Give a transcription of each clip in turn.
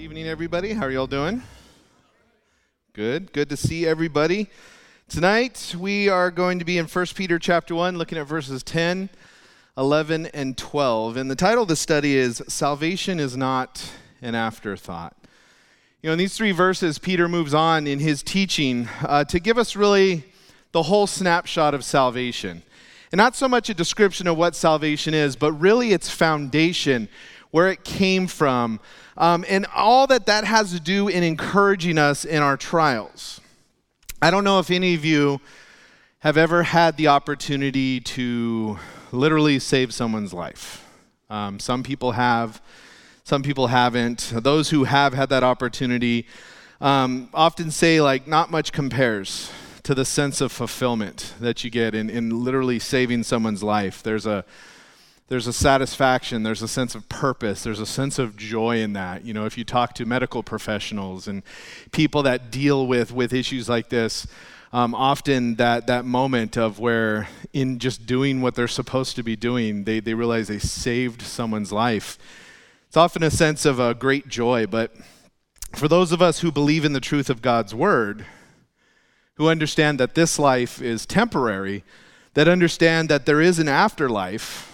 evening, everybody. How are y'all doing? Good. Good to see everybody. Tonight we are going to be in 1 Peter chapter 1, looking at verses 10, 11, and 12. And the title of the study is Salvation is Not an Afterthought. You know, in these three verses, Peter moves on in his teaching uh, to give us really the whole snapshot of salvation. And not so much a description of what salvation is, but really its foundation, where it came from, um, and all that that has to do in encouraging us in our trials. I don't know if any of you have ever had the opportunity to literally save someone's life. Um, some people have, some people haven't. Those who have had that opportunity um, often say, like, not much compares to the sense of fulfillment that you get in, in literally saving someone's life. There's a there's a satisfaction, there's a sense of purpose, there's a sense of joy in that. You know, if you talk to medical professionals and people that deal with, with issues like this, um, often that, that moment of where, in just doing what they're supposed to be doing, they, they realize they saved someone's life. It's often a sense of a great joy, but for those of us who believe in the truth of God's word, who understand that this life is temporary, that understand that there is an afterlife,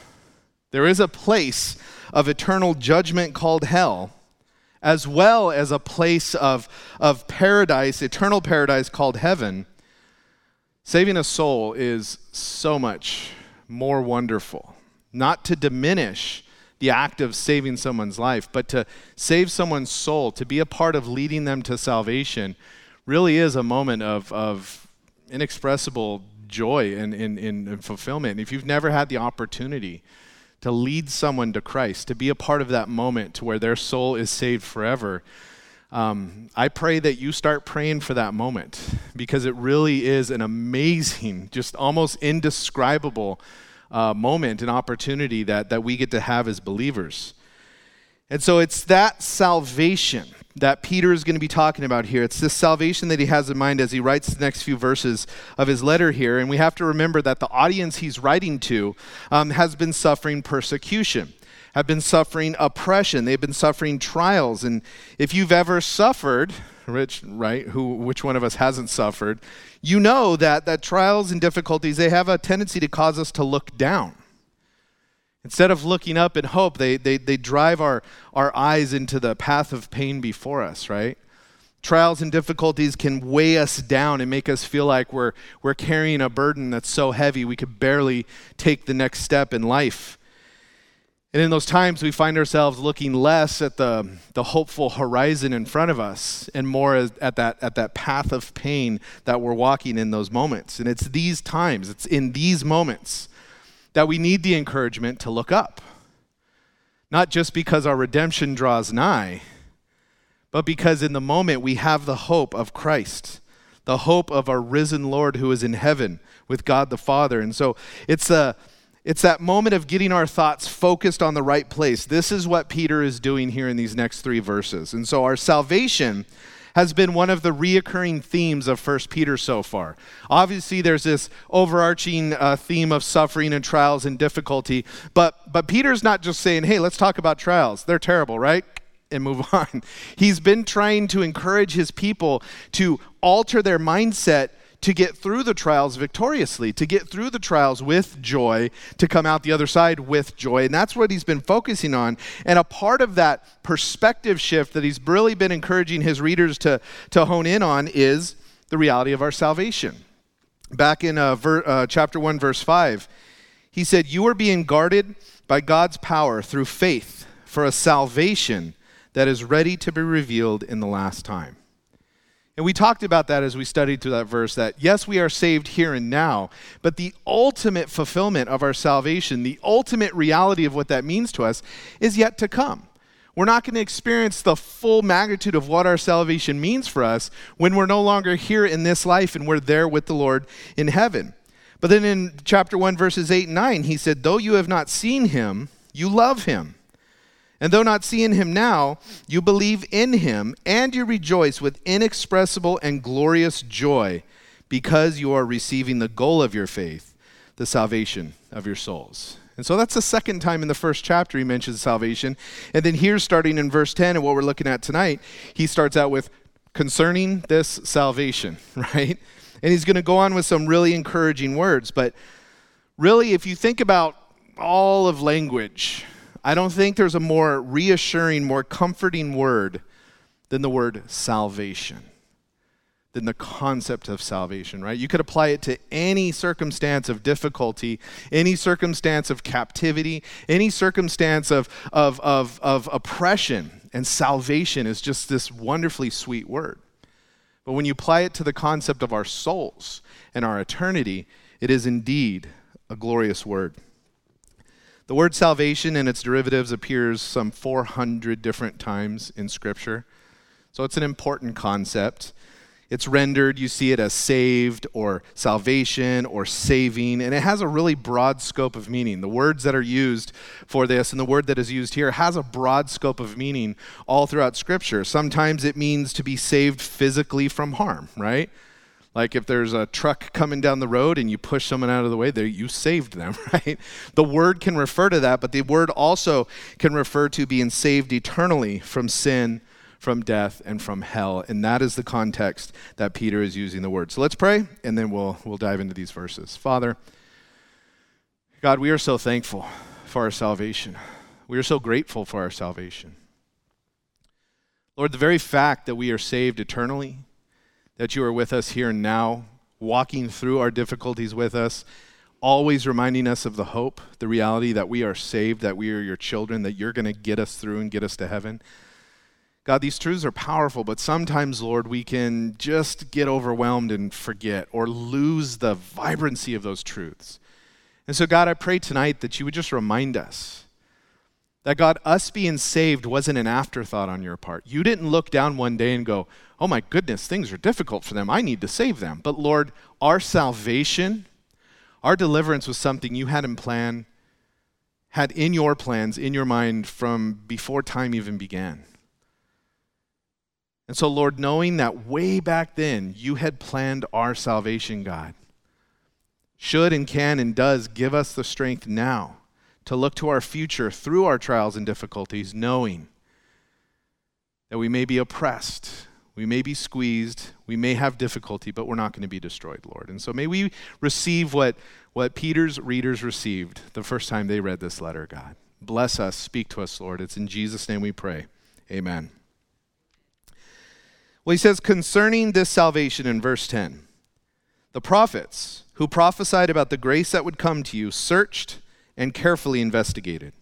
there is a place of eternal judgment called hell, as well as a place of, of paradise, eternal paradise called heaven. Saving a soul is so much more wonderful. Not to diminish the act of saving someone's life, but to save someone's soul, to be a part of leading them to salvation, really is a moment of, of inexpressible joy and, and, and fulfillment. And if you've never had the opportunity, to lead someone to Christ, to be a part of that moment to where their soul is saved forever. Um, I pray that you start praying for that moment because it really is an amazing, just almost indescribable uh, moment and opportunity that, that we get to have as believers. And so it's that salvation that Peter is going to be talking about here. It's this salvation that he has in mind as he writes the next few verses of his letter here. And we have to remember that the audience he's writing to um, has been suffering persecution, have been suffering oppression, they've been suffering trials. And if you've ever suffered, Rich, right? Who, which one of us hasn't suffered? You know that that trials and difficulties they have a tendency to cause us to look down Instead of looking up in hope, they, they, they drive our, our eyes into the path of pain before us, right? Trials and difficulties can weigh us down and make us feel like we're, we're carrying a burden that's so heavy we could barely take the next step in life. And in those times, we find ourselves looking less at the, the hopeful horizon in front of us and more at that, at that path of pain that we're walking in those moments. And it's these times, it's in these moments that we need the encouragement to look up. Not just because our redemption draws nigh, but because in the moment we have the hope of Christ, the hope of our risen Lord who is in heaven with God the Father. And so it's a it's that moment of getting our thoughts focused on the right place. This is what Peter is doing here in these next 3 verses. And so our salvation has been one of the reoccurring themes of First Peter so far. Obviously, there's this overarching uh, theme of suffering and trials and difficulty, but, but Peter's not just saying, hey, let's talk about trials. They're terrible, right? And move on. He's been trying to encourage his people to alter their mindset to get through the trials victoriously, to get through the trials with joy, to come out the other side with joy. And that's what he's been focusing on. And a part of that perspective shift that he's really been encouraging his readers to, to hone in on is the reality of our salvation. Back in uh, ver, uh, chapter 1, verse 5, he said, You are being guarded by God's power through faith for a salvation that is ready to be revealed in the last time. And we talked about that as we studied through that verse that yes, we are saved here and now, but the ultimate fulfillment of our salvation, the ultimate reality of what that means to us, is yet to come. We're not going to experience the full magnitude of what our salvation means for us when we're no longer here in this life and we're there with the Lord in heaven. But then in chapter 1, verses 8 and 9, he said, Though you have not seen him, you love him. And though not seeing him now, you believe in him, and you rejoice with inexpressible and glorious joy because you are receiving the goal of your faith, the salvation of your souls. And so that's the second time in the first chapter he mentions salvation. And then here, starting in verse 10, and what we're looking at tonight, he starts out with concerning this salvation, right? And he's going to go on with some really encouraging words. But really, if you think about all of language, I don't think there's a more reassuring, more comforting word than the word salvation than the concept of salvation, right? You could apply it to any circumstance of difficulty, any circumstance of captivity, any circumstance of, of, of, of oppression. And salvation is just this wonderfully sweet word. But when you apply it to the concept of our souls and our eternity, it is indeed a glorious word. The word salvation and its derivatives appears some 400 different times in Scripture. So it's an important concept. It's rendered, you see it as saved or salvation or saving, and it has a really broad scope of meaning. The words that are used for this and the word that is used here has a broad scope of meaning all throughout Scripture. Sometimes it means to be saved physically from harm, right? Like if there's a truck coming down the road and you push someone out of the way, there you saved them, right? The word can refer to that, but the word also can refer to being saved eternally from sin from death and from hell. And that is the context that Peter is using the word. So let's pray, and then we'll, we'll dive into these verses. Father, God, we are so thankful for our salvation. We are so grateful for our salvation. Lord, the very fact that we are saved eternally, that you are with us here and now, walking through our difficulties with us, always reminding us of the hope, the reality that we are saved, that we are your children, that you're going to get us through and get us to heaven. God, these truths are powerful, but sometimes, Lord, we can just get overwhelmed and forget or lose the vibrancy of those truths. And so, God, I pray tonight that you would just remind us that, God, us being saved wasn't an afterthought on your part. You didn't look down one day and go, oh my goodness, things are difficult for them. I need to save them. But, Lord, our salvation, our deliverance was something you had in plan, had in your plans, in your mind from before time even began. And so, Lord, knowing that way back then you had planned our salvation, God, should and can and does give us the strength now to look to our future through our trials and difficulties, knowing that we may be oppressed, we may be squeezed, we may have difficulty, but we're not going to be destroyed, Lord. And so may we receive what, what Peter's readers received the first time they read this letter, God. Bless us, speak to us, Lord. It's in Jesus' name we pray. Amen. Well, he says concerning this salvation in verse 10 the prophets who prophesied about the grace that would come to you searched and carefully investigated.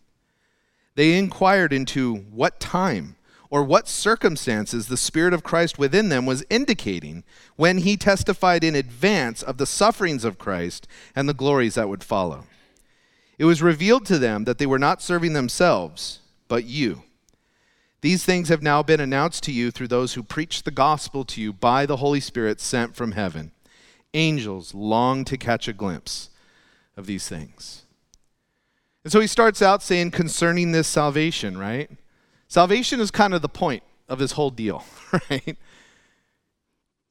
They inquired into what time or what circumstances the Spirit of Christ within them was indicating when he testified in advance of the sufferings of Christ and the glories that would follow. It was revealed to them that they were not serving themselves, but you these things have now been announced to you through those who preach the gospel to you by the Holy Spirit sent from heaven. Angels long to catch a glimpse of these things. And so he starts out saying concerning this salvation, right? Salvation is kind of the point of this whole deal, right?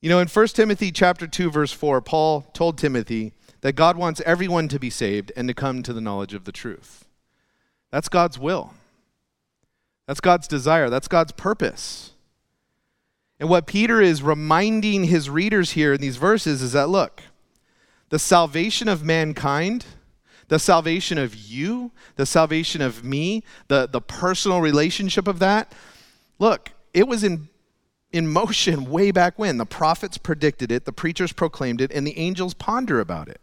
You know, in 1 Timothy chapter 2 verse 4, Paul told Timothy that God wants everyone to be saved and to come to the knowledge of the truth. That's God's will. That's God's desire, that's God's purpose. And what Peter is reminding his readers here in these verses is that look, the salvation of mankind, the salvation of you, the salvation of me, the, the personal relationship of that, look, it was in, in motion way back when. The prophets predicted it, the preachers proclaimed it, and the angels ponder about it.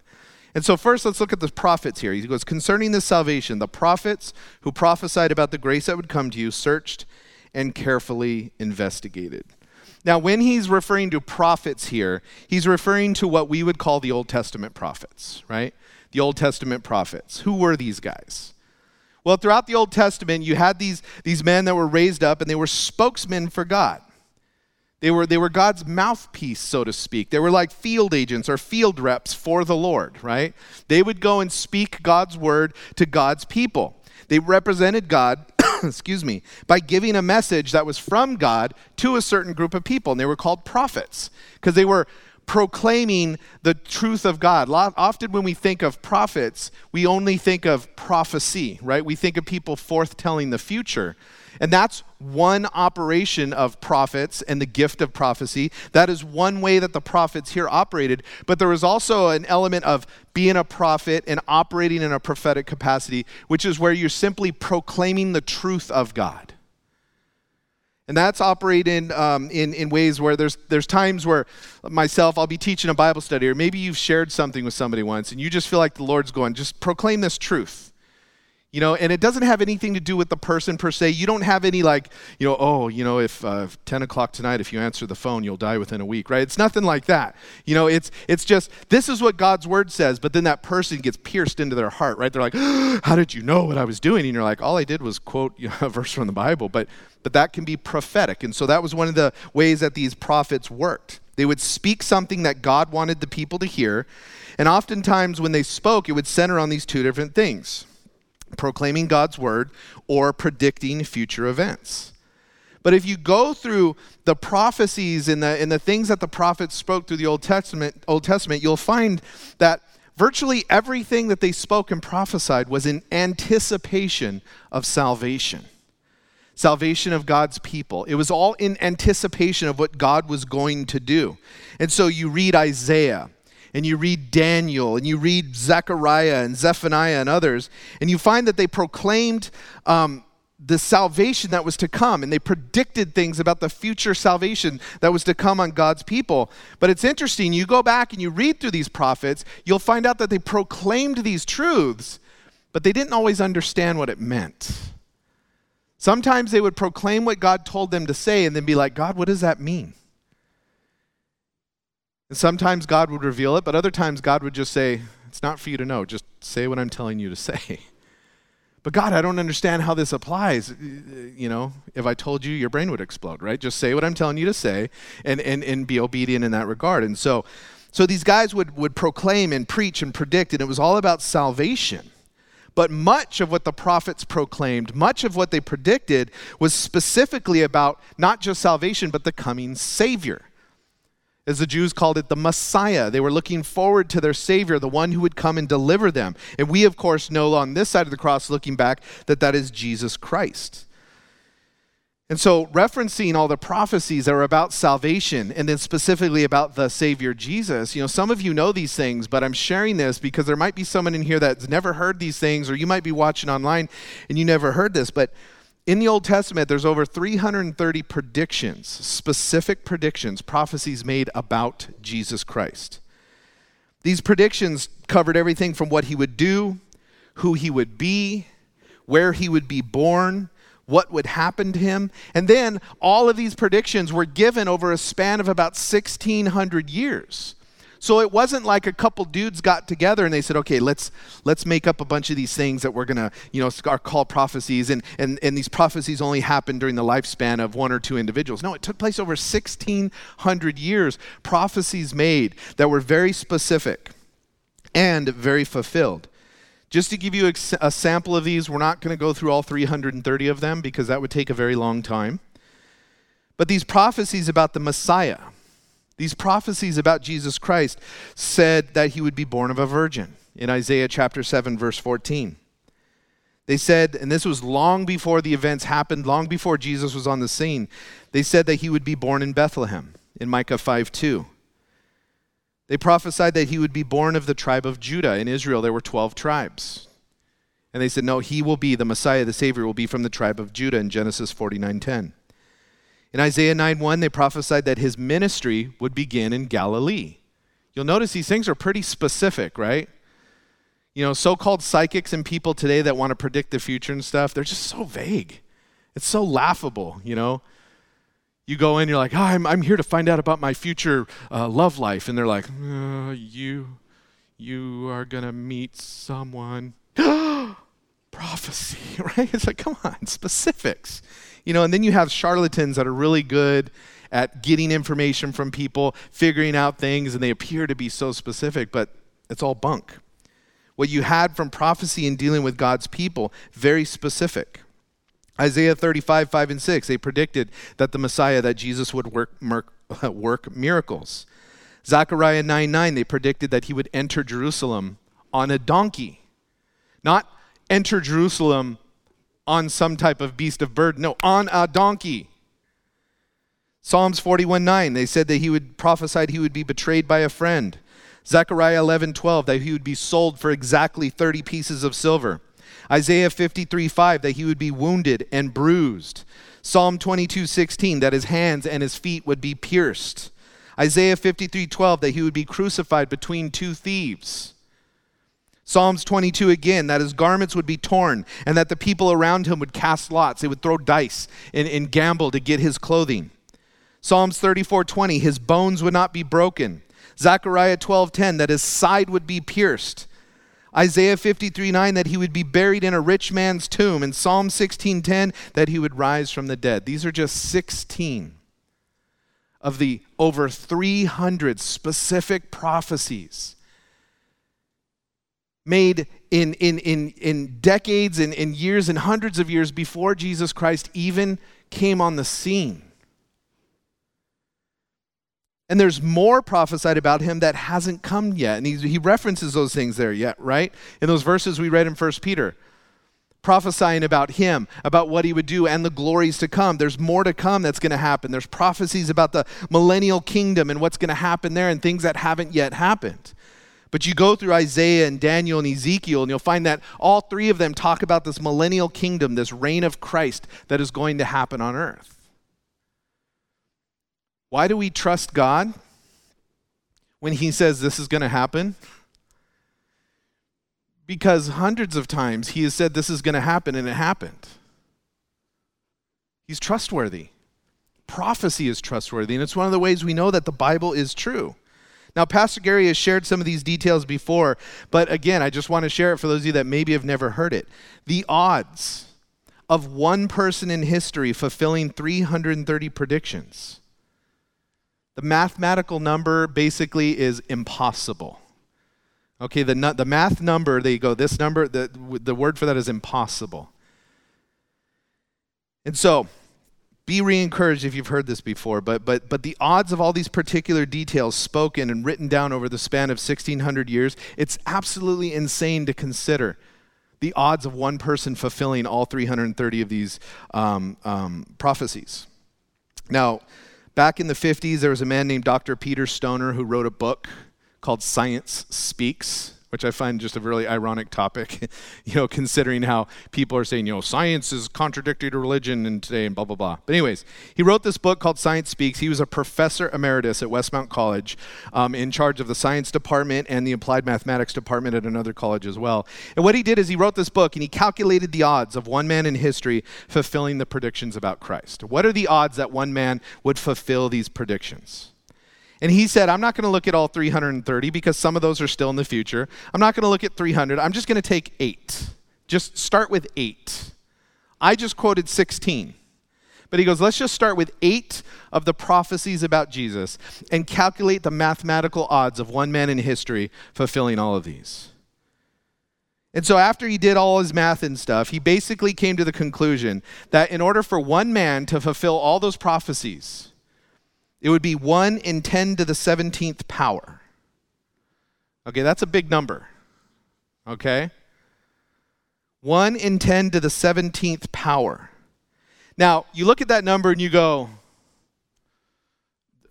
And so, first, let's look at the prophets here. He goes, Concerning this salvation, the prophets who prophesied about the grace that would come to you searched and carefully investigated. Now, when he's referring to prophets here, he's referring to what we would call the Old Testament prophets, right? The Old Testament prophets. Who were these guys? Well, throughout the Old Testament, you had these, these men that were raised up and they were spokesmen for God. They were, they were God's mouthpiece, so to speak. They were like field agents or field reps for the Lord, right? They would go and speak God's word to God's people. They represented God, excuse me, by giving a message that was from God to a certain group of people. And they were called prophets because they were proclaiming the truth of God. Often when we think of prophets, we only think of prophecy, right? We think of people forthtelling the future. And that's one operation of prophets and the gift of prophecy. That is one way that the prophets here operated. But there was also an element of being a prophet and operating in a prophetic capacity, which is where you're simply proclaiming the truth of God. And that's operating um, in, in ways where there's, there's times where myself, I'll be teaching a Bible study, or maybe you've shared something with somebody once and you just feel like the Lord's going, just proclaim this truth. You know, and it doesn't have anything to do with the person per se. You don't have any like, you know, oh, you know, if uh, 10 o'clock tonight, if you answer the phone, you'll die within a week, right? It's nothing like that. You know, it's it's just this is what God's word says, but then that person gets pierced into their heart, right? They're like, how did you know what I was doing? And you're like, all I did was quote you know, a verse from the Bible, but but that can be prophetic, and so that was one of the ways that these prophets worked. They would speak something that God wanted the people to hear, and oftentimes when they spoke, it would center on these two different things proclaiming God's word or predicting future events. But if you go through the prophecies and the, and the things that the prophets spoke through the Old Testament, Old Testament, you'll find that virtually everything that they spoke and prophesied was in anticipation of salvation. Salvation of God's people. It was all in anticipation of what God was going to do. And so you read Isaiah, and you read Daniel and you read Zechariah and Zephaniah and others, and you find that they proclaimed um, the salvation that was to come, and they predicted things about the future salvation that was to come on God's people. But it's interesting, you go back and you read through these prophets, you'll find out that they proclaimed these truths, but they didn't always understand what it meant. Sometimes they would proclaim what God told them to say and then be like, God, what does that mean? And sometimes God would reveal it, but other times God would just say, It's not for you to know. Just say what I'm telling you to say. But God, I don't understand how this applies. You know, if I told you, your brain would explode, right? Just say what I'm telling you to say and, and, and be obedient in that regard. And so, so these guys would, would proclaim and preach and predict, and it was all about salvation. But much of what the prophets proclaimed, much of what they predicted, was specifically about not just salvation, but the coming Savior as the Jews called it, the Messiah. They were looking forward to their Savior, the one who would come and deliver them. And we, of course, know on this side of the cross, looking back, that that is Jesus Christ. And so, referencing all the prophecies that are about salvation and then specifically about the Savior Jesus, you know, some of you know these things, but I'm sharing this because there might be someone in here that's never heard these things, or you might be watching online and you never heard this. But in the Old Testament, there's over 330 predictions, specific predictions, prophecies made about Jesus Christ. These predictions covered everything from what he would do, who he would be, where he would be born, what would happen to him. And then all of these predictions were given over a span of about 1,600 years. So it wasn't like a couple dudes got together and they said, okay, let's let's make up a bunch of these things that we're gonna, you know, are prophecies, and, and, and these prophecies only happened during the lifespan of one or two individuals. No, it took place over 1,600 years. Prophecies made that were very specific and very fulfilled. Just to give you a sample of these, we're not going to go through all 330 of them because that would take a very long time. But these prophecies about the Messiah, these prophecies about Jesus Christ said that he would be born of a virgin in Isaiah chapter 7, verse 14. They said, and this was long before the events happened, long before Jesus was on the scene, they said that he would be born in Bethlehem in Micah 5 2. They prophesied that he would be born of the tribe of Judah. In Israel, there were 12 tribes. And they said, no, he will be, the Messiah, the Savior, will be from the tribe of Judah in Genesis 49 10. In Isaiah 9:1, they prophesied that his ministry would begin in Galilee. You'll notice these things are pretty specific, right? You know, so-called psychics and people today that want to predict the future and stuff, they're just so vague. It's so laughable, you know. You go in, you're like, oh, I'm, I'm here to find out about my future uh, love life. And they're like, uh, you, you are going to meet someone. Prophecy, right? It's like, come on, specifics. You know, and then you have charlatans that are really good at getting information from people, figuring out things, and they appear to be so specific, but it's all bunk. What you had from prophecy and dealing with God's people, very specific. Isaiah 35, 5 and 6, they predicted that the Messiah, that Jesus would work, work miracles. Zechariah 9 9, they predicted that he would enter Jerusalem on a donkey. Not enter Jerusalem on some type of beast of burden. No, on a donkey. Psalms 41 9, they said that he would prophesied he would be betrayed by a friend. Zechariah 11 12, that he would be sold for exactly 30 pieces of silver. Isaiah 53 5, that he would be wounded and bruised. Psalm 22 16, that his hands and his feet would be pierced. Isaiah 53 12, that he would be crucified between two thieves. Psalms 22 again, that his garments would be torn and that the people around him would cast lots. They would throw dice and, and gamble to get his clothing. Psalms 34 20, his bones would not be broken. Zechariah 12 10, that his side would be pierced. Isaiah 53 9, that he would be buried in a rich man's tomb. And Psalm 16 10, that he would rise from the dead. These are just 16 of the over 300 specific prophecies made in, in, in, in decades and in years and hundreds of years before Jesus Christ even came on the scene. And there's more prophesied about him that hasn't come yet. And he, he references those things there yet, right? In those verses we read in 1 Peter, prophesying about him, about what he would do, and the glories to come. There's more to come that's going to happen. There's prophecies about the millennial kingdom and what's going to happen there and things that haven't yet happened. But you go through Isaiah and Daniel and Ezekiel, and you'll find that all three of them talk about this millennial kingdom, this reign of Christ that is going to happen on earth. Why do we trust God when He says this is going to happen? Because hundreds of times He has said this is going to happen and it happened. He's trustworthy. Prophecy is trustworthy, and it's one of the ways we know that the Bible is true. Now, Pastor Gary has shared some of these details before, but again, I just want to share it for those of you that maybe have never heard it. The odds of one person in history fulfilling 330 predictions the mathematical number basically is impossible. Okay, the, the math number, they go, this number, the, the word for that is impossible. And so, be re-encouraged if you've heard this before, but, but, but the odds of all these particular details spoken and written down over the span of 1600 years, it's absolutely insane to consider the odds of one person fulfilling all 330 of these um, um, prophecies. Now, Back in the 50s, there was a man named Dr. Peter Stoner who wrote a book called Science Speaks which I find just a really ironic topic, you know, considering how people are saying, you know, science is contradictory to religion and today and blah, blah, blah. But, anyways, he wrote this book called Science Speaks. He was a professor emeritus at Westmont College um, in charge of the science department and the applied mathematics department at another college as well. And what he did is he wrote this book and he calculated the odds of one man in history fulfilling the predictions about Christ. What are the odds that one man would fulfill these predictions? And he said, I'm not going to look at all 330 because some of those are still in the future. I'm not going to look at 300. I'm just going to take eight. Just start with eight. I just quoted 16. But he goes, let's just start with eight of the prophecies about Jesus and calculate the mathematical odds of one man in history fulfilling all of these. And so, after he did all his math and stuff, he basically came to the conclusion that in order for one man to fulfill all those prophecies, it would be 1 in 10 to the 17th power. Okay, that's a big number. Okay? 1 in 10 to the 17th power. Now, you look at that number and you go,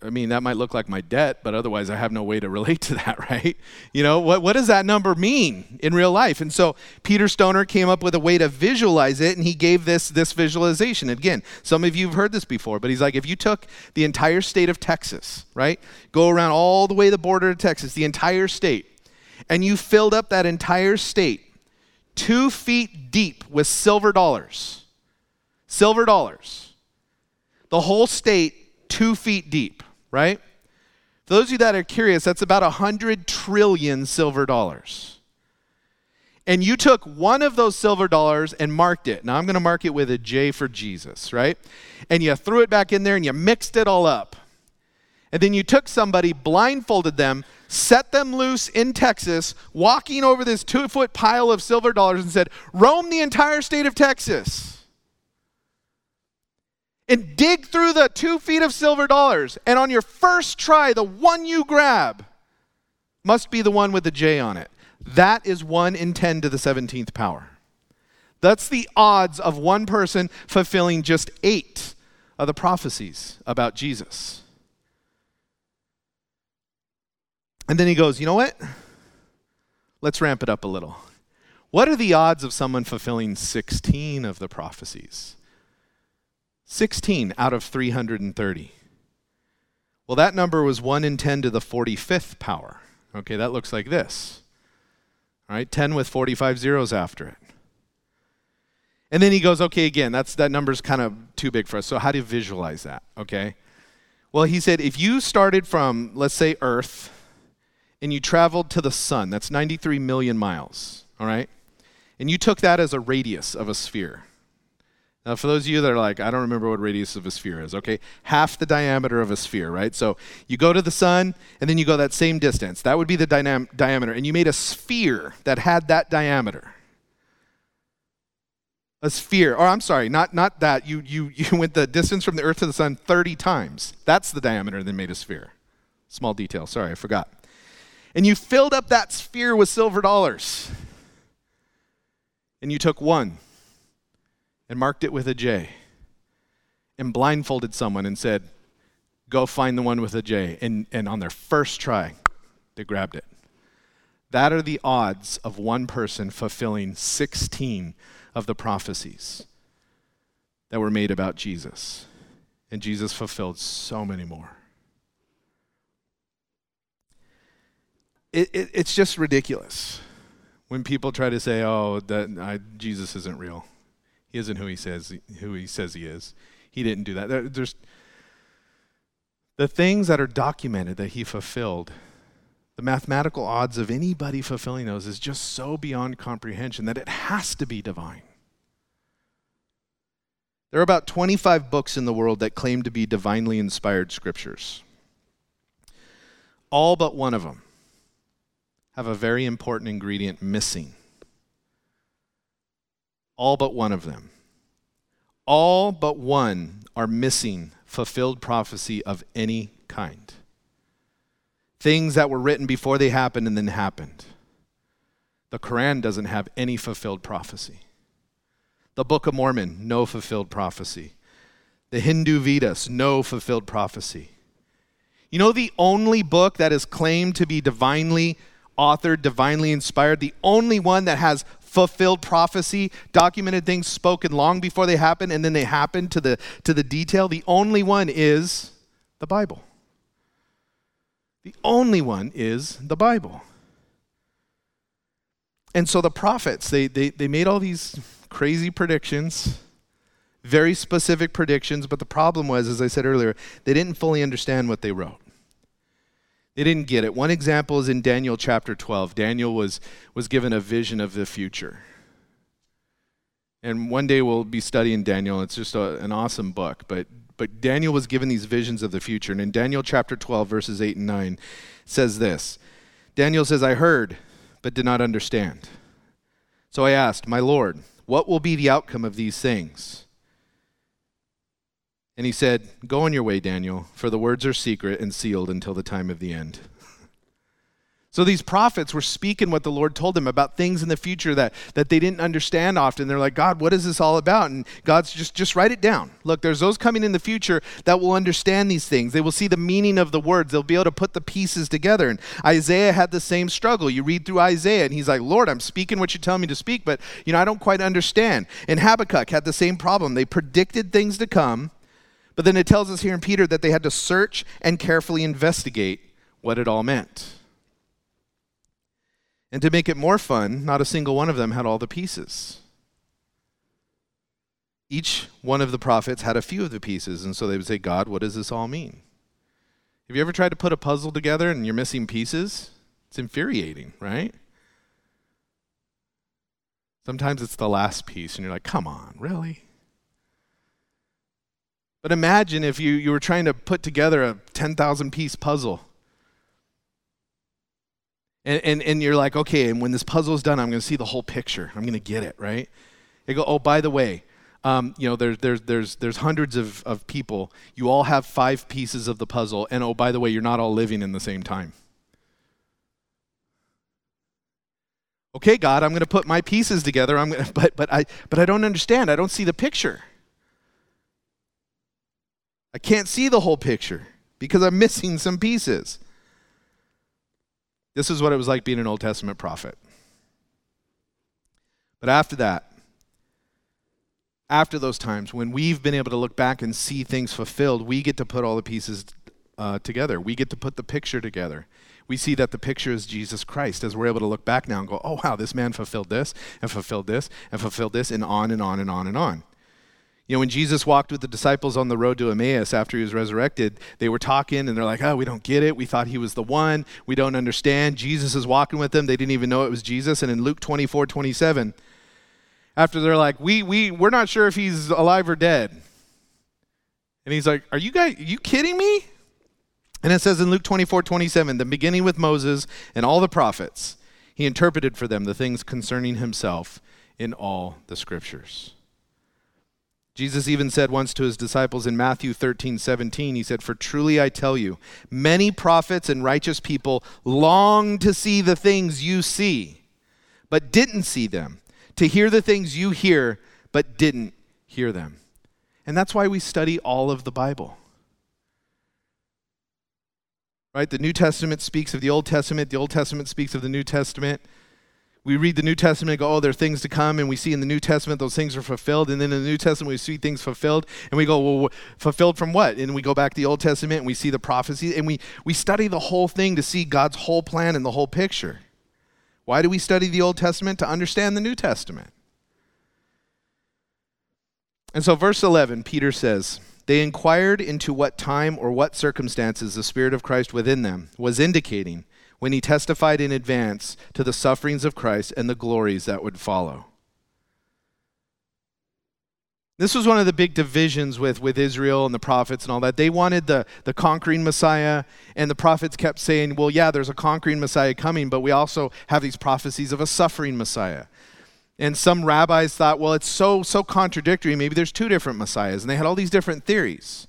I mean, that might look like my debt, but otherwise I have no way to relate to that, right? You know, what, what does that number mean in real life? And so Peter Stoner came up with a way to visualize it, and he gave this, this visualization. Again, some of you have heard this before, but he's like, if you took the entire state of Texas, right, go around all the way the border of Texas, the entire state, and you filled up that entire state two feet deep with silver dollars, silver dollars, the whole state two feet deep right? For those of you that are curious, that's about 100 trillion silver dollars. And you took one of those silver dollars and marked it. Now I'm going to mark it with a J for Jesus, right? And you threw it back in there and you mixed it all up. And then you took somebody, blindfolded them, set them loose in Texas, walking over this two foot pile of silver dollars and said, Roam the entire state of Texas. And dig through the two feet of silver dollars. And on your first try, the one you grab must be the one with the J on it. That is 1 in 10 to the 17th power. That's the odds of one person fulfilling just eight of the prophecies about Jesus. And then he goes, You know what? Let's ramp it up a little. What are the odds of someone fulfilling 16 of the prophecies? 16 out of 330. Well, that number was 1 in 10 to the 45th power. Okay, that looks like this. All right, 10 with 45 zeros after it. And then he goes, okay, again, that's, that number's kind of too big for us. So, how do you visualize that? Okay. Well, he said if you started from, let's say, Earth, and you traveled to the sun, that's 93 million miles, all right? And you took that as a radius of a sphere. Now, for those of you that are like, I don't remember what radius of a sphere is, okay? Half the diameter of a sphere, right? So you go to the sun, and then you go that same distance. That would be the dynam- diameter. And you made a sphere that had that diameter. A sphere, or I'm sorry, not, not that. You, you, you went the distance from the earth to the sun 30 times. That's the diameter that made a sphere. Small detail, sorry, I forgot. And you filled up that sphere with silver dollars. And you took one and marked it with a J and blindfolded someone and said, Go find the one with a J. And, and on their first try, they grabbed it. That are the odds of one person fulfilling 16 of the prophecies that were made about Jesus. And Jesus fulfilled so many more. It, it, it's just ridiculous when people try to say, "Oh, that I, Jesus isn't real. He isn't who he says who he says he is. He didn't do that." There's the things that are documented that he fulfilled. The mathematical odds of anybody fulfilling those is just so beyond comprehension that it has to be divine. There are about 25 books in the world that claim to be divinely inspired scriptures. All but one of them have a very important ingredient missing. All but one of them. All but one are missing fulfilled prophecy of any kind. Things that were written before they happened and then happened. The Quran doesn't have any fulfilled prophecy. The Book of Mormon, no fulfilled prophecy. The Hindu Vedas, no fulfilled prophecy. You know the only book that is claimed to be divinely authored, divinely inspired, the only one that has fulfilled prophecy, documented things spoken long before they happen and then they happen to the to the detail, the only one is the Bible. The only one is the Bible. And so the prophets, they, they, they made all these crazy predictions, very specific predictions, but the problem was, as I said earlier, they didn't fully understand what they wrote. They didn't get it. One example is in Daniel chapter 12. Daniel was, was given a vision of the future. And one day we'll be studying Daniel. It's just a, an awesome book. But, but Daniel was given these visions of the future. And in Daniel chapter 12, verses 8 and 9, says this Daniel says, I heard, but did not understand. So I asked, My Lord, what will be the outcome of these things? And he said, Go on your way, Daniel, for the words are secret and sealed until the time of the end. So these prophets were speaking what the Lord told them about things in the future that, that they didn't understand often. They're like, God, what is this all about? And God's just, just write it down. Look, there's those coming in the future that will understand these things. They will see the meaning of the words. They'll be able to put the pieces together. And Isaiah had the same struggle. You read through Isaiah and he's like, Lord, I'm speaking what you tell me to speak, but you know, I don't quite understand. And Habakkuk had the same problem. They predicted things to come but then it tells us here in Peter that they had to search and carefully investigate what it all meant. And to make it more fun, not a single one of them had all the pieces. Each one of the prophets had a few of the pieces, and so they would say, God, what does this all mean? Have you ever tried to put a puzzle together and you're missing pieces? It's infuriating, right? Sometimes it's the last piece, and you're like, come on, really? But imagine if you, you were trying to put together a 10,000 piece puzzle. And, and, and you're like, okay, and when this puzzle is done, I'm going to see the whole picture. I'm going to get it, right? They go, oh, by the way, um, you know, there's there's there's there's hundreds of, of people. You all have five pieces of the puzzle, and oh, by the way, you're not all living in the same time. Okay, God, I'm going to put my pieces together. I'm gonna, but but I but I don't understand. I don't see the picture. I can't see the whole picture because I'm missing some pieces. This is what it was like being an Old Testament prophet. But after that, after those times when we've been able to look back and see things fulfilled, we get to put all the pieces uh, together. We get to put the picture together. We see that the picture is Jesus Christ as we're able to look back now and go, oh, wow, this man fulfilled this and fulfilled this and fulfilled this and on and on and on and on. You know, when Jesus walked with the disciples on the road to Emmaus after he was resurrected, they were talking and they're like, oh, we don't get it. We thought he was the one. We don't understand. Jesus is walking with them. They didn't even know it was Jesus. And in Luke 24 27, after they're like, we, we, we're not sure if he's alive or dead. And he's like, Are you guys, are you kidding me? And it says in Luke 24 27, the beginning with Moses and all the prophets, he interpreted for them the things concerning himself in all the scriptures. Jesus even said once to his disciples in Matthew 13, 17, he said, For truly I tell you, many prophets and righteous people long to see the things you see, but didn't see them, to hear the things you hear, but didn't hear them. And that's why we study all of the Bible. Right? The New Testament speaks of the Old Testament, the Old Testament speaks of the New Testament we read the New Testament and go, oh, there are things to come, and we see in the New Testament those things are fulfilled. And then in the New Testament, we see things fulfilled, and we go, well, fulfilled from what? And we go back to the Old Testament and we see the prophecy, and we, we study the whole thing to see God's whole plan and the whole picture. Why do we study the Old Testament? To understand the New Testament. And so, verse 11, Peter says, They inquired into what time or what circumstances the Spirit of Christ within them was indicating when he testified in advance to the sufferings of Christ and the glories that would follow. This was one of the big divisions with, with Israel and the prophets and all that. They wanted the, the conquering Messiah, and the prophets kept saying, well, yeah, there's a conquering Messiah coming, but we also have these prophecies of a suffering Messiah. And some rabbis thought, well, it's so, so contradictory. Maybe there's two different Messiahs. And they had all these different theories.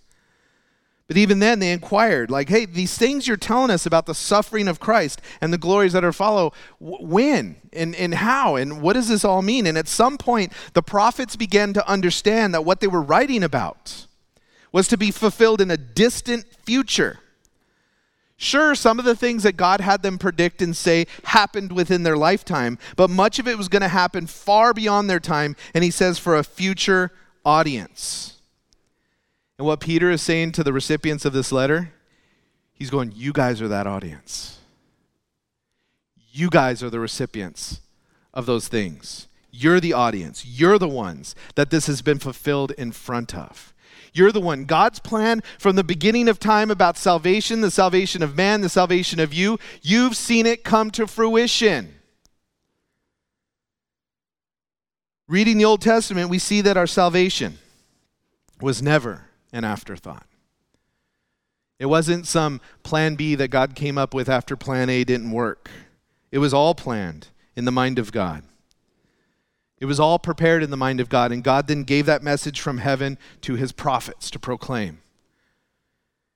But even then, they inquired, like, hey, these things you're telling us about the suffering of Christ and the glories that are follow, when and, and how and what does this all mean? And at some point, the prophets began to understand that what they were writing about was to be fulfilled in a distant future. Sure, some of the things that God had them predict and say happened within their lifetime, but much of it was going to happen far beyond their time, and he says for a future audience. And what Peter is saying to the recipients of this letter, he's going, You guys are that audience. You guys are the recipients of those things. You're the audience. You're the ones that this has been fulfilled in front of. You're the one. God's plan from the beginning of time about salvation, the salvation of man, the salvation of you, you've seen it come to fruition. Reading the Old Testament, we see that our salvation was never an afterthought. It wasn't some plan B that God came up with after plan A didn't work. It was all planned in the mind of God. It was all prepared in the mind of God, and God then gave that message from heaven to his prophets to proclaim.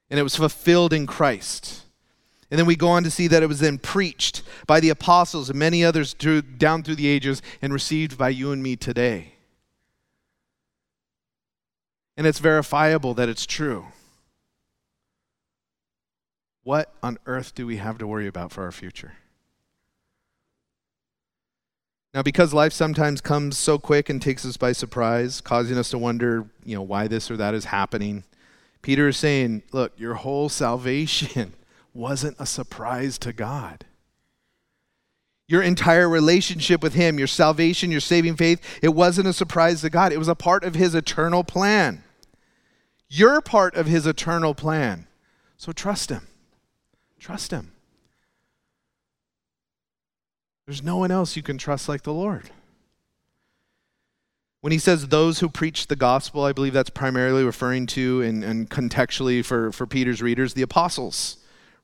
And it was fulfilled in Christ. And then we go on to see that it was then preached by the apostles and many others through, down through the ages and received by you and me today and it's verifiable that it's true. What on earth do we have to worry about for our future? Now, because life sometimes comes so quick and takes us by surprise, causing us to wonder, you know, why this or that is happening, Peter is saying, look, your whole salvation wasn't a surprise to God. Your entire relationship with Him, your salvation, your saving faith, it wasn't a surprise to God. It was a part of His eternal plan. You're part of His eternal plan. So trust Him. Trust Him. There's no one else you can trust like the Lord. When he says those who preach the gospel, I believe that's primarily referring to and, and contextually for, for Peter's readers, the apostles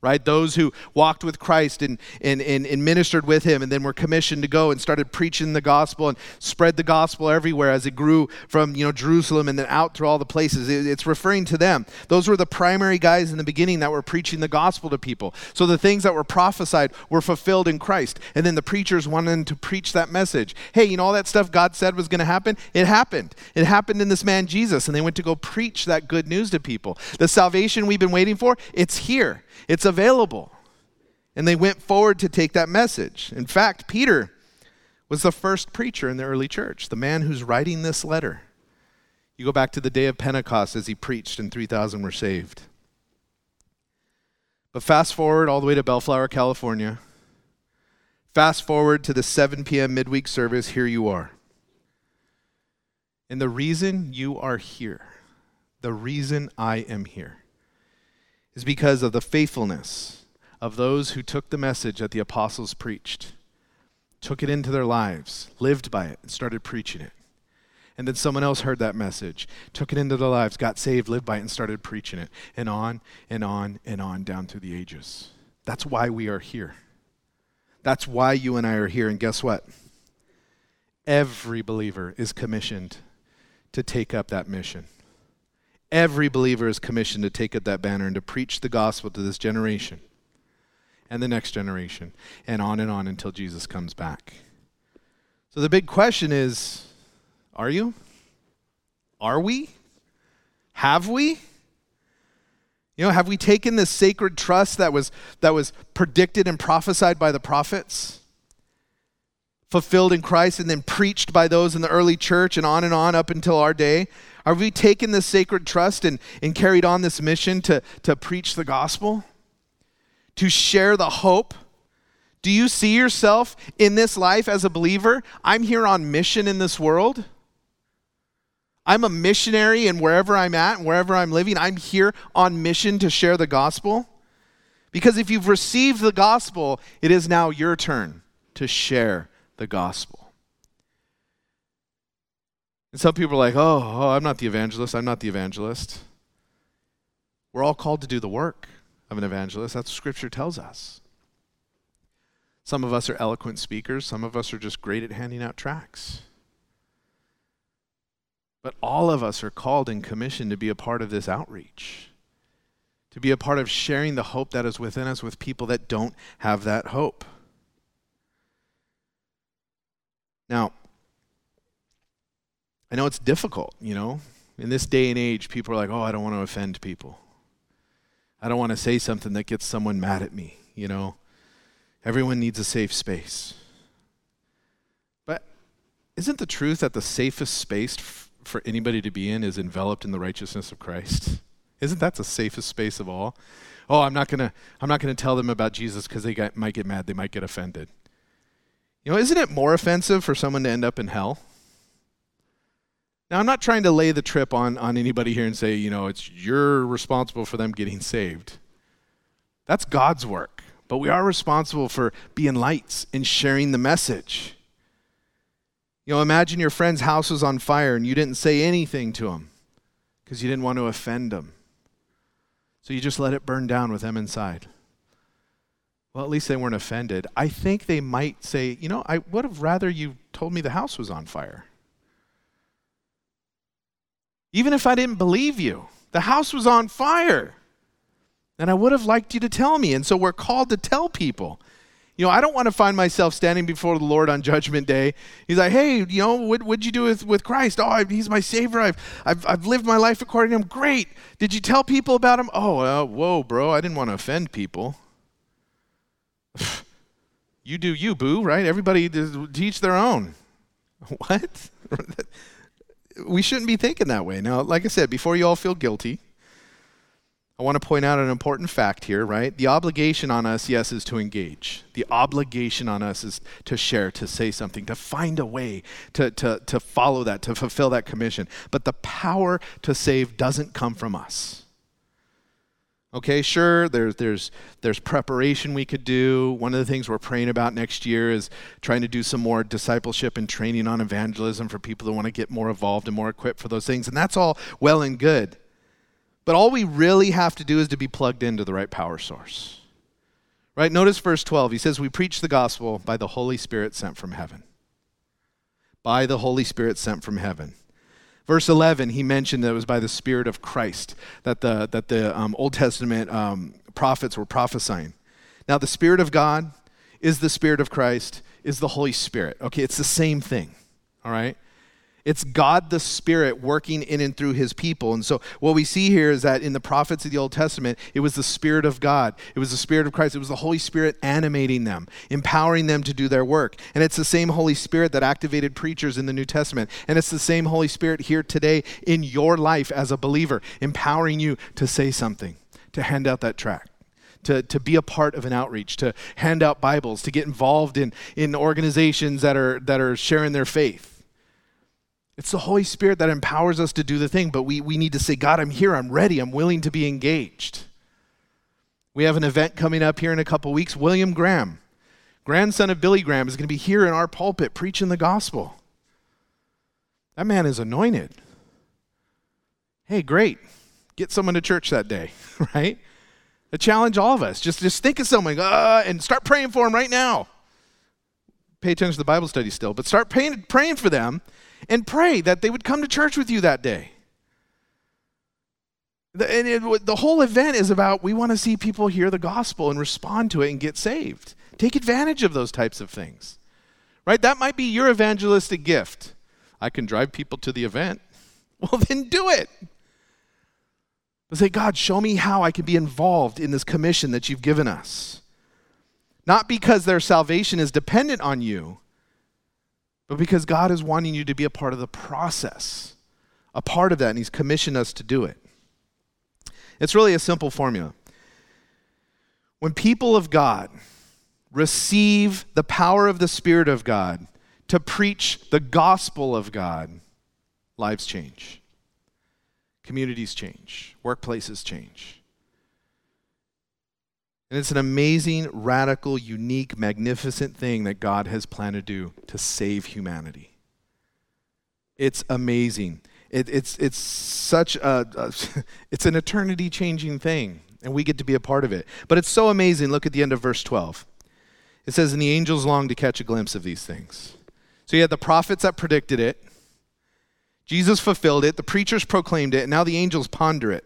right? Those who walked with Christ and, and, and, and, ministered with him and then were commissioned to go and started preaching the gospel and spread the gospel everywhere as it grew from, you know, Jerusalem and then out through all the places. It, it's referring to them. Those were the primary guys in the beginning that were preaching the gospel to people. So the things that were prophesied were fulfilled in Christ. And then the preachers wanted to preach that message. Hey, you know all that stuff God said was going to happen? It happened. It happened in this man Jesus. And they went to go preach that good news to people. The salvation we've been waiting for, it's here. It's available. And they went forward to take that message. In fact, Peter was the first preacher in the early church, the man who's writing this letter. You go back to the day of Pentecost as he preached, and 3,000 were saved. But fast forward all the way to Bellflower, California. Fast forward to the 7 p.m. midweek service, here you are. And the reason you are here, the reason I am here, is because of the faithfulness of those who took the message that the apostles preached, took it into their lives, lived by it, and started preaching it. And then someone else heard that message, took it into their lives, got saved, lived by it, and started preaching it. And on and on and on down through the ages. That's why we are here. That's why you and I are here. And guess what? Every believer is commissioned to take up that mission. Every believer is commissioned to take up that banner and to preach the gospel to this generation and the next generation and on and on until Jesus comes back. So the big question is are you? Are we? Have we? You know, have we taken this sacred trust that was, that was predicted and prophesied by the prophets, fulfilled in Christ, and then preached by those in the early church and on and on up until our day? Are we taking this sacred trust and, and carried on this mission to, to preach the gospel? To share the hope? Do you see yourself in this life as a believer? I'm here on mission in this world. I'm a missionary, and wherever I'm at and wherever I'm living, I'm here on mission to share the gospel. Because if you've received the gospel, it is now your turn to share the gospel. And some people are like, oh, oh, I'm not the evangelist. I'm not the evangelist. We're all called to do the work of an evangelist. That's what Scripture tells us. Some of us are eloquent speakers, some of us are just great at handing out tracts. But all of us are called and commissioned to be a part of this outreach, to be a part of sharing the hope that is within us with people that don't have that hope. Now, I know it's difficult, you know. In this day and age, people are like, oh, I don't want to offend people. I don't want to say something that gets someone mad at me, you know. Everyone needs a safe space. But isn't the truth that the safest space f- for anybody to be in is enveloped in the righteousness of Christ? Isn't that the safest space of all? Oh, I'm not gonna I'm not gonna tell them about Jesus because they got, might get mad, they might get offended. You know, isn't it more offensive for someone to end up in hell? Now, I'm not trying to lay the trip on, on anybody here and say, you know, it's you're responsible for them getting saved. That's God's work. But we are responsible for being lights and sharing the message. You know, imagine your friend's house was on fire and you didn't say anything to him because you didn't want to offend him. So you just let it burn down with them inside. Well, at least they weren't offended. I think they might say, you know, I would have rather you told me the house was on fire. Even if I didn't believe you, the house was on fire. And I would have liked you to tell me. And so we're called to tell people. You know, I don't want to find myself standing before the Lord on Judgment Day. He's like, hey, you know, what, what'd you do with, with Christ? Oh, I, he's my Savior. I've, I've, I've lived my life according to him. Great. Did you tell people about him? Oh, uh, whoa, bro. I didn't want to offend people. you do you, boo, right? Everybody teach their own. What? we shouldn't be thinking that way. Now, like I said, before you all feel guilty, I want to point out an important fact here, right? The obligation on us, yes, is to engage. The obligation on us is to share, to say something, to find a way to, to, to follow that, to fulfill that commission. But the power to save doesn't come from us. Okay, sure, there's, there's, there's preparation we could do. One of the things we're praying about next year is trying to do some more discipleship and training on evangelism for people that want to get more involved and more equipped for those things. And that's all well and good. But all we really have to do is to be plugged into the right power source. Right? Notice verse 12. He says, We preach the gospel by the Holy Spirit sent from heaven. By the Holy Spirit sent from heaven. Verse 11, he mentioned that it was by the Spirit of Christ that the, that the um, Old Testament um, prophets were prophesying. Now, the Spirit of God is the Spirit of Christ, is the Holy Spirit. Okay, it's the same thing. All right? It's God the Spirit working in and through his people. And so what we see here is that in the prophets of the Old Testament, it was the Spirit of God, it was the Spirit of Christ, it was the Holy Spirit animating them, empowering them to do their work. And it's the same Holy Spirit that activated preachers in the New Testament. And it's the same Holy Spirit here today in your life as a believer, empowering you to say something, to hand out that tract. To, to be a part of an outreach, to hand out Bibles, to get involved in, in organizations that are, that are sharing their faith it's the Holy Spirit that empowers us to do the thing, but we, we need to say, God, I'm here, I'm ready, I'm willing to be engaged. We have an event coming up here in a couple weeks. William Graham, grandson of Billy Graham, is going to be here in our pulpit preaching the gospel. That man is anointed. Hey, great. Get someone to church that day, right? A challenge all of us. Just, just think of someone uh, and start praying for them right now. Pay attention to the Bible study still, but start praying, praying for them and pray that they would come to church with you that day. The, and it, the whole event is about we want to see people hear the gospel and respond to it and get saved. Take advantage of those types of things. Right? That might be your evangelistic gift. I can drive people to the event. Well, then do it. But say, God, show me how I can be involved in this commission that you've given us. Not because their salvation is dependent on you, but because God is wanting you to be a part of the process, a part of that, and He's commissioned us to do it. It's really a simple formula. When people of God receive the power of the Spirit of God to preach the gospel of God, lives change, communities change, workplaces change. And it's an amazing, radical, unique, magnificent thing that God has planned to do to save humanity. It's amazing. It, it's, it's such a, a it's an eternity changing thing, and we get to be a part of it. But it's so amazing. Look at the end of verse 12. It says, And the angels longed to catch a glimpse of these things. So you had the prophets that predicted it, Jesus fulfilled it, the preachers proclaimed it, and now the angels ponder it.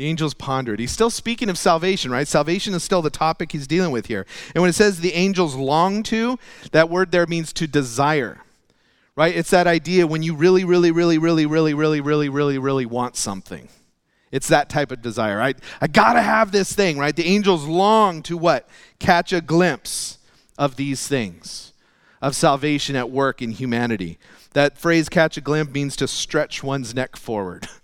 The angels pondered. He's still speaking of salvation, right? Salvation is still the topic he's dealing with here. And when it says the angels long to, that word there means to desire, right? It's that idea when you really, really, really, really, really, really, really, really, really want something. It's that type of desire, right? I gotta have this thing, right? The angels long to what? Catch a glimpse of these things, of salvation at work in humanity. That phrase, catch a glimpse, means to stretch one's neck forward.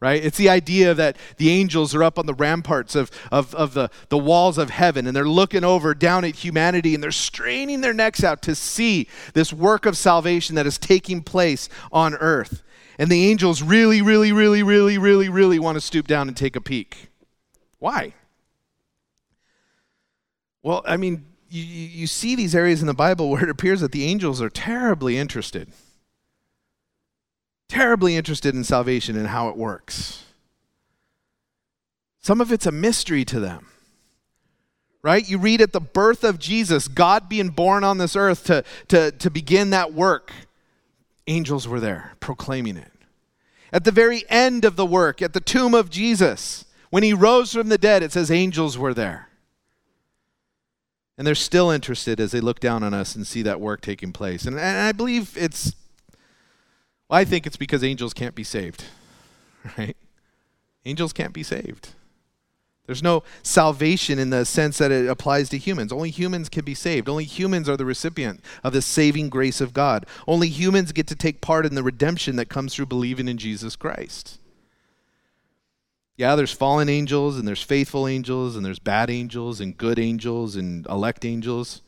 right? It's the idea that the angels are up on the ramparts of, of, of the, the walls of heaven and they're looking over down at humanity and they're straining their necks out to see this work of salvation that is taking place on earth. And the angels really, really, really, really, really, really want to stoop down and take a peek. Why? Well, I mean, you, you see these areas in the Bible where it appears that the angels are terribly interested terribly interested in salvation and how it works. Some of it's a mystery to them. Right? You read at the birth of Jesus, God being born on this earth to, to, to begin that work. Angels were there proclaiming it. At the very end of the work, at the tomb of Jesus, when he rose from the dead, it says angels were there. And they're still interested as they look down on us and see that work taking place. And, and I believe it's well, I think it's because angels can't be saved, right? Angels can't be saved. There's no salvation in the sense that it applies to humans. Only humans can be saved. Only humans are the recipient of the saving grace of God. Only humans get to take part in the redemption that comes through believing in Jesus Christ. Yeah, there's fallen angels and there's faithful angels and there's bad angels and good angels and elect angels,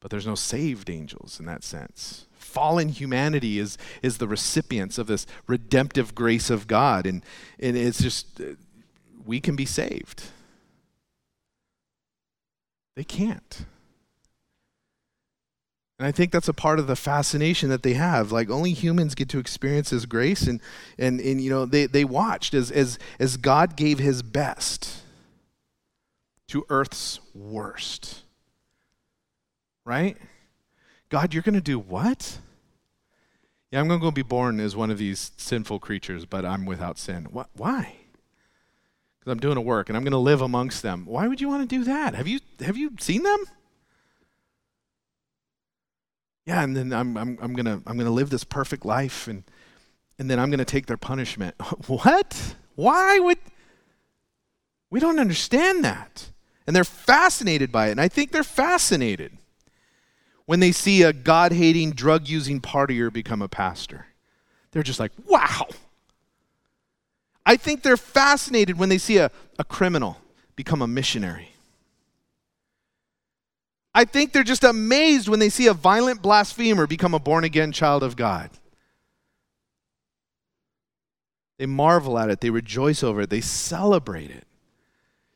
but there's no saved angels in that sense fallen humanity is, is the recipients of this redemptive grace of God. And, and it's just, uh, we can be saved. They can't. And I think that's a part of the fascination that they have. Like only humans get to experience his grace and and, and you know they, they watched as, as as God gave his best to earth's worst. Right? God, you're going to do what? Yeah, I'm going to be born as one of these sinful creatures, but I'm without sin. What? Why? Because I'm doing a work and I'm going to live amongst them. Why would you want to do that? Have you have you seen them? Yeah, and then I'm I'm I'm gonna I'm gonna live this perfect life and and then I'm gonna take their punishment. what? Why would we don't understand that? And they're fascinated by it. And I think they're fascinated when they see a God hating, drug using partier become a pastor. They're just like, wow. I think they're fascinated when they see a, a criminal become a missionary. I think they're just amazed when they see a violent blasphemer become a born again child of God. They marvel at it, they rejoice over it, they celebrate it.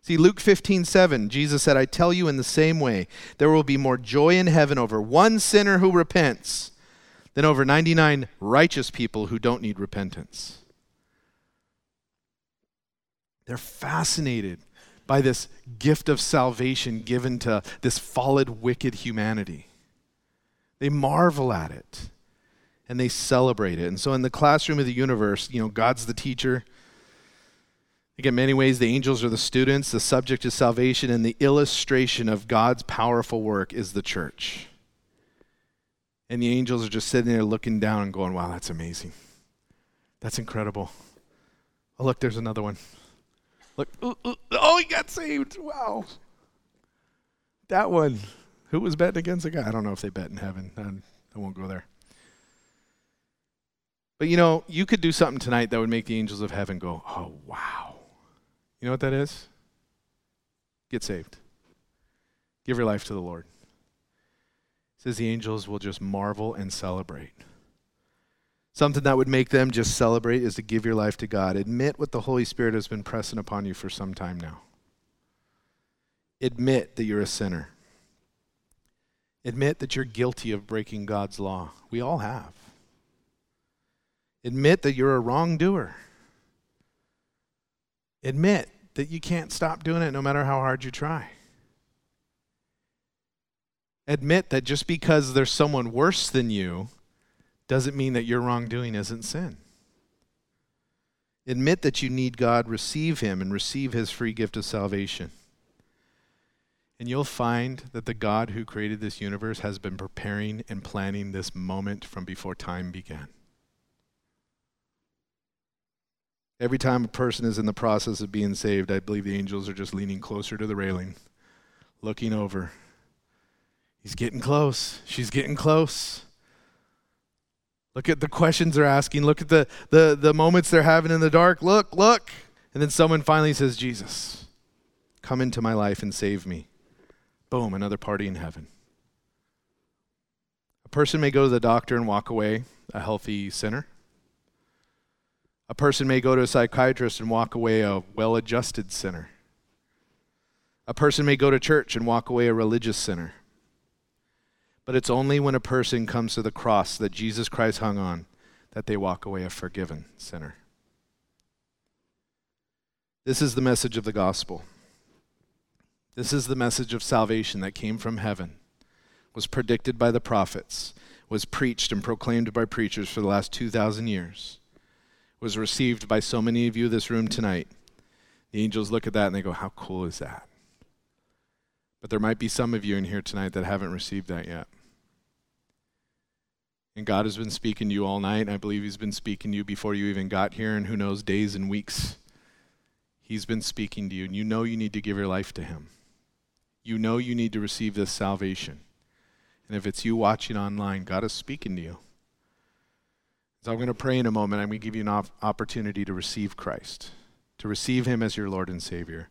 See, Luke 15, 7, Jesus said, I tell you in the same way, there will be more joy in heaven over one sinner who repents than over 99 righteous people who don't need repentance. They're fascinated by this gift of salvation given to this fallen, wicked humanity. They marvel at it and they celebrate it. And so, in the classroom of the universe, you know, God's the teacher, Again, many ways the angels are the students, the subject is salvation, and the illustration of God's powerful work is the church. And the angels are just sitting there looking down and going, wow, that's amazing. That's incredible. Oh, look, there's another one. Look, oh, he got saved. Wow. That one. Who was betting against the guy? I don't know if they bet in heaven. I won't go there. But you know, you could do something tonight that would make the angels of heaven go, oh, wow. You know what that is? Get saved. Give your life to the Lord. It says the angels will just marvel and celebrate. Something that would make them just celebrate is to give your life to God. Admit what the Holy Spirit has been pressing upon you for some time now. Admit that you're a sinner. Admit that you're guilty of breaking God's law. We all have. Admit that you're a wrongdoer. Admit that you can't stop doing it no matter how hard you try. Admit that just because there's someone worse than you doesn't mean that your wrongdoing isn't sin. Admit that you need God, receive Him, and receive His free gift of salvation. And you'll find that the God who created this universe has been preparing and planning this moment from before time began. Every time a person is in the process of being saved, I believe the angels are just leaning closer to the railing, looking over. He's getting close. She's getting close. Look at the questions they're asking. Look at the, the, the moments they're having in the dark. Look, look. And then someone finally says, Jesus, come into my life and save me. Boom, another party in heaven. A person may go to the doctor and walk away a healthy sinner. A person may go to a psychiatrist and walk away a well adjusted sinner. A person may go to church and walk away a religious sinner. But it's only when a person comes to the cross that Jesus Christ hung on that they walk away a forgiven sinner. This is the message of the gospel. This is the message of salvation that came from heaven, was predicted by the prophets, was preached and proclaimed by preachers for the last 2,000 years was received by so many of you in this room tonight, the angels look at that and they go, How cool is that? But there might be some of you in here tonight that haven't received that yet. And God has been speaking to you all night. I believe He's been speaking to you before you even got here, and who knows, days and weeks. He's been speaking to you, and you know you need to give your life to Him. You know you need to receive this salvation. And if it's you watching online, God is speaking to you. So I'm going to pray in a moment. I'm going to give you an op- opportunity to receive Christ, to receive Him as your Lord and Savior,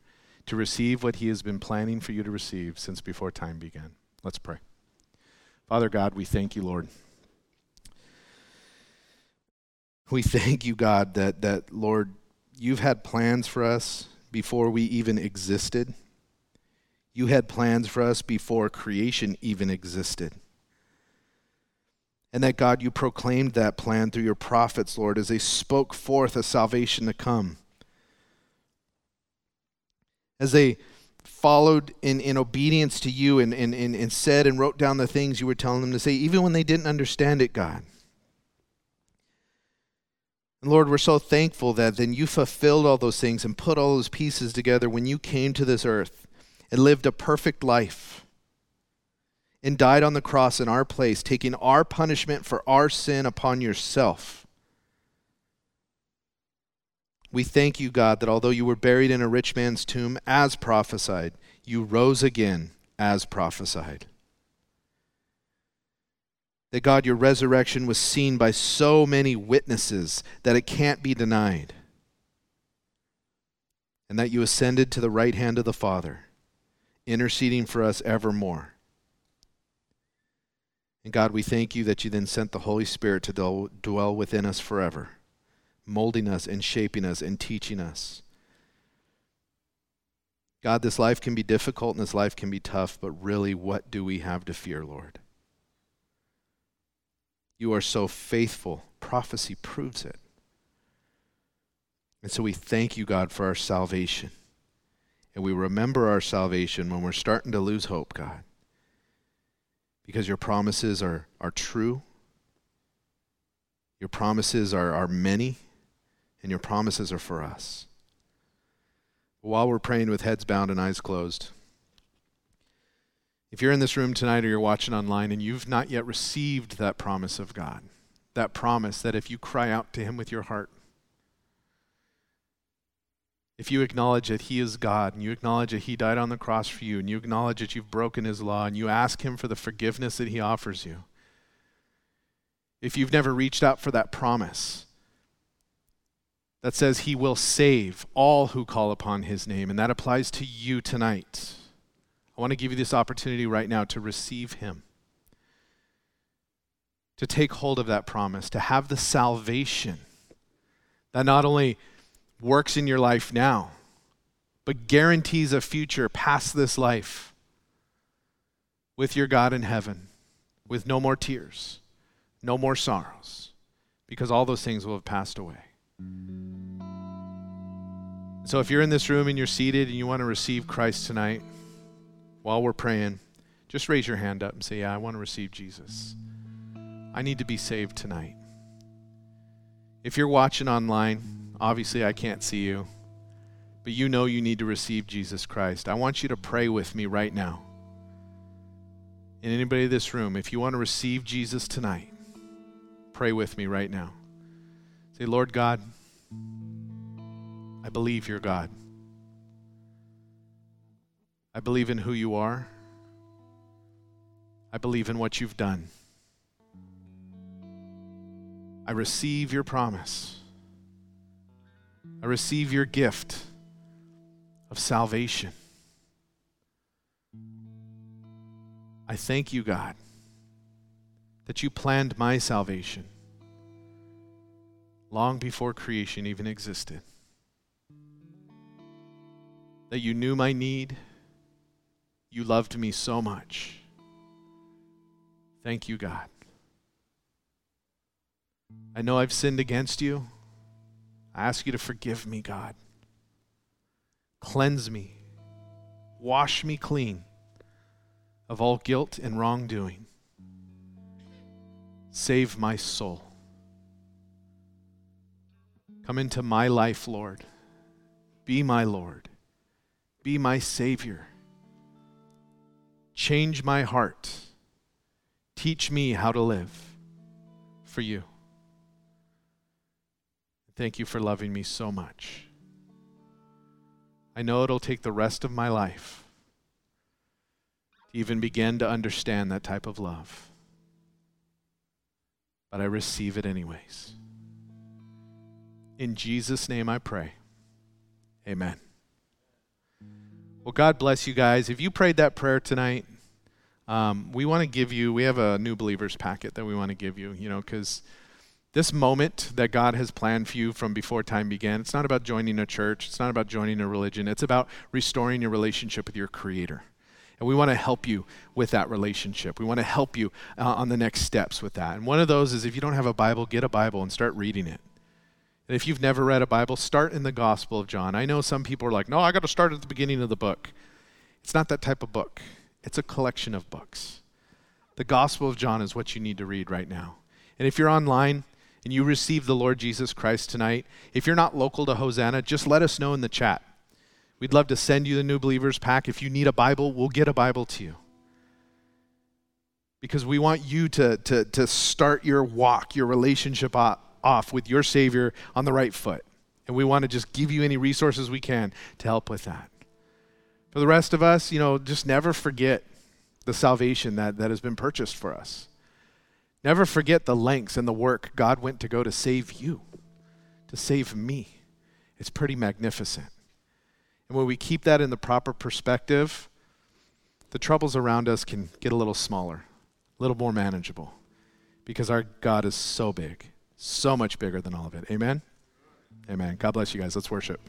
to receive what He has been planning for you to receive since before time began. Let's pray. Father God, we thank you, Lord. We thank you, God, that, that, Lord, you've had plans for us before we even existed. You had plans for us before creation even existed. And that, God, you proclaimed that plan through your prophets, Lord, as they spoke forth a salvation to come. As they followed in, in obedience to you and, and, and, and said and wrote down the things you were telling them to say, even when they didn't understand it, God. And Lord, we're so thankful that then you fulfilled all those things and put all those pieces together when you came to this earth and lived a perfect life and died on the cross in our place, taking our punishment for our sin upon yourself. We thank you, God, that although you were buried in a rich man's tomb as prophesied, you rose again as prophesied that God, your resurrection was seen by so many witnesses that it can't be denied, and that you ascended to the right hand of the Father, interceding for us evermore. And God, we thank you that you then sent the Holy Spirit to dwell within us forever, molding us and shaping us and teaching us. God, this life can be difficult and this life can be tough, but really, what do we have to fear, Lord? You are so faithful. Prophecy proves it. And so we thank you, God, for our salvation. And we remember our salvation when we're starting to lose hope, God. Because your promises are, are true, your promises are, are many, and your promises are for us. While we're praying with heads bowed and eyes closed, if you're in this room tonight or you're watching online and you've not yet received that promise of God, that promise that if you cry out to Him with your heart, if you acknowledge that He is God and you acknowledge that He died on the cross for you and you acknowledge that you've broken His law and you ask Him for the forgiveness that He offers you, if you've never reached out for that promise that says He will save all who call upon His name, and that applies to you tonight. I want to give you this opportunity right now to receive Him, to take hold of that promise, to have the salvation that not only works in your life now, but guarantees a future past this life with your God in heaven, with no more tears, no more sorrows, because all those things will have passed away. So if you're in this room and you're seated and you want to receive Christ tonight, while we're praying, just raise your hand up and say, Yeah, I want to receive Jesus. I need to be saved tonight. If you're watching online, obviously I can't see you, but you know you need to receive Jesus Christ. I want you to pray with me right now. And anybody in this room, if you want to receive Jesus tonight, pray with me right now. Say, Lord God, I believe you're God. I believe in who you are. I believe in what you've done. I receive your promise. I receive your gift of salvation. I thank you, God, that you planned my salvation long before creation even existed. That you knew my need you loved me so much. Thank you, God. I know I've sinned against you. I ask you to forgive me, God. Cleanse me. Wash me clean of all guilt and wrongdoing. Save my soul. Come into my life, Lord. Be my Lord. Be my Savior. Change my heart. Teach me how to live for you. Thank you for loving me so much. I know it'll take the rest of my life to even begin to understand that type of love. But I receive it anyways. In Jesus' name I pray. Amen. Well, God bless you guys. If you prayed that prayer tonight, um, we want to give you, we have a new believers packet that we want to give you, you know, because this moment that God has planned for you from before time began, it's not about joining a church, it's not about joining a religion, it's about restoring your relationship with your Creator. And we want to help you with that relationship. We want to help you uh, on the next steps with that. And one of those is if you don't have a Bible, get a Bible and start reading it. And if you've never read a Bible, start in the Gospel of John. I know some people are like, no, I got to start at the beginning of the book. It's not that type of book, it's a collection of books. The Gospel of John is what you need to read right now. And if you're online and you receive the Lord Jesus Christ tonight, if you're not local to Hosanna, just let us know in the chat. We'd love to send you the New Believers Pack. If you need a Bible, we'll get a Bible to you. Because we want you to, to, to start your walk, your relationship off with your Savior on the right foot. And we want to just give you any resources we can to help with that. For the rest of us, you know, just never forget the salvation that, that has been purchased for us. Never forget the lengths and the work God went to go to save you, to save me. It's pretty magnificent. And when we keep that in the proper perspective, the troubles around us can get a little smaller, a little more manageable, because our God is so big, so much bigger than all of it. Amen? Amen. God bless you guys. Let's worship.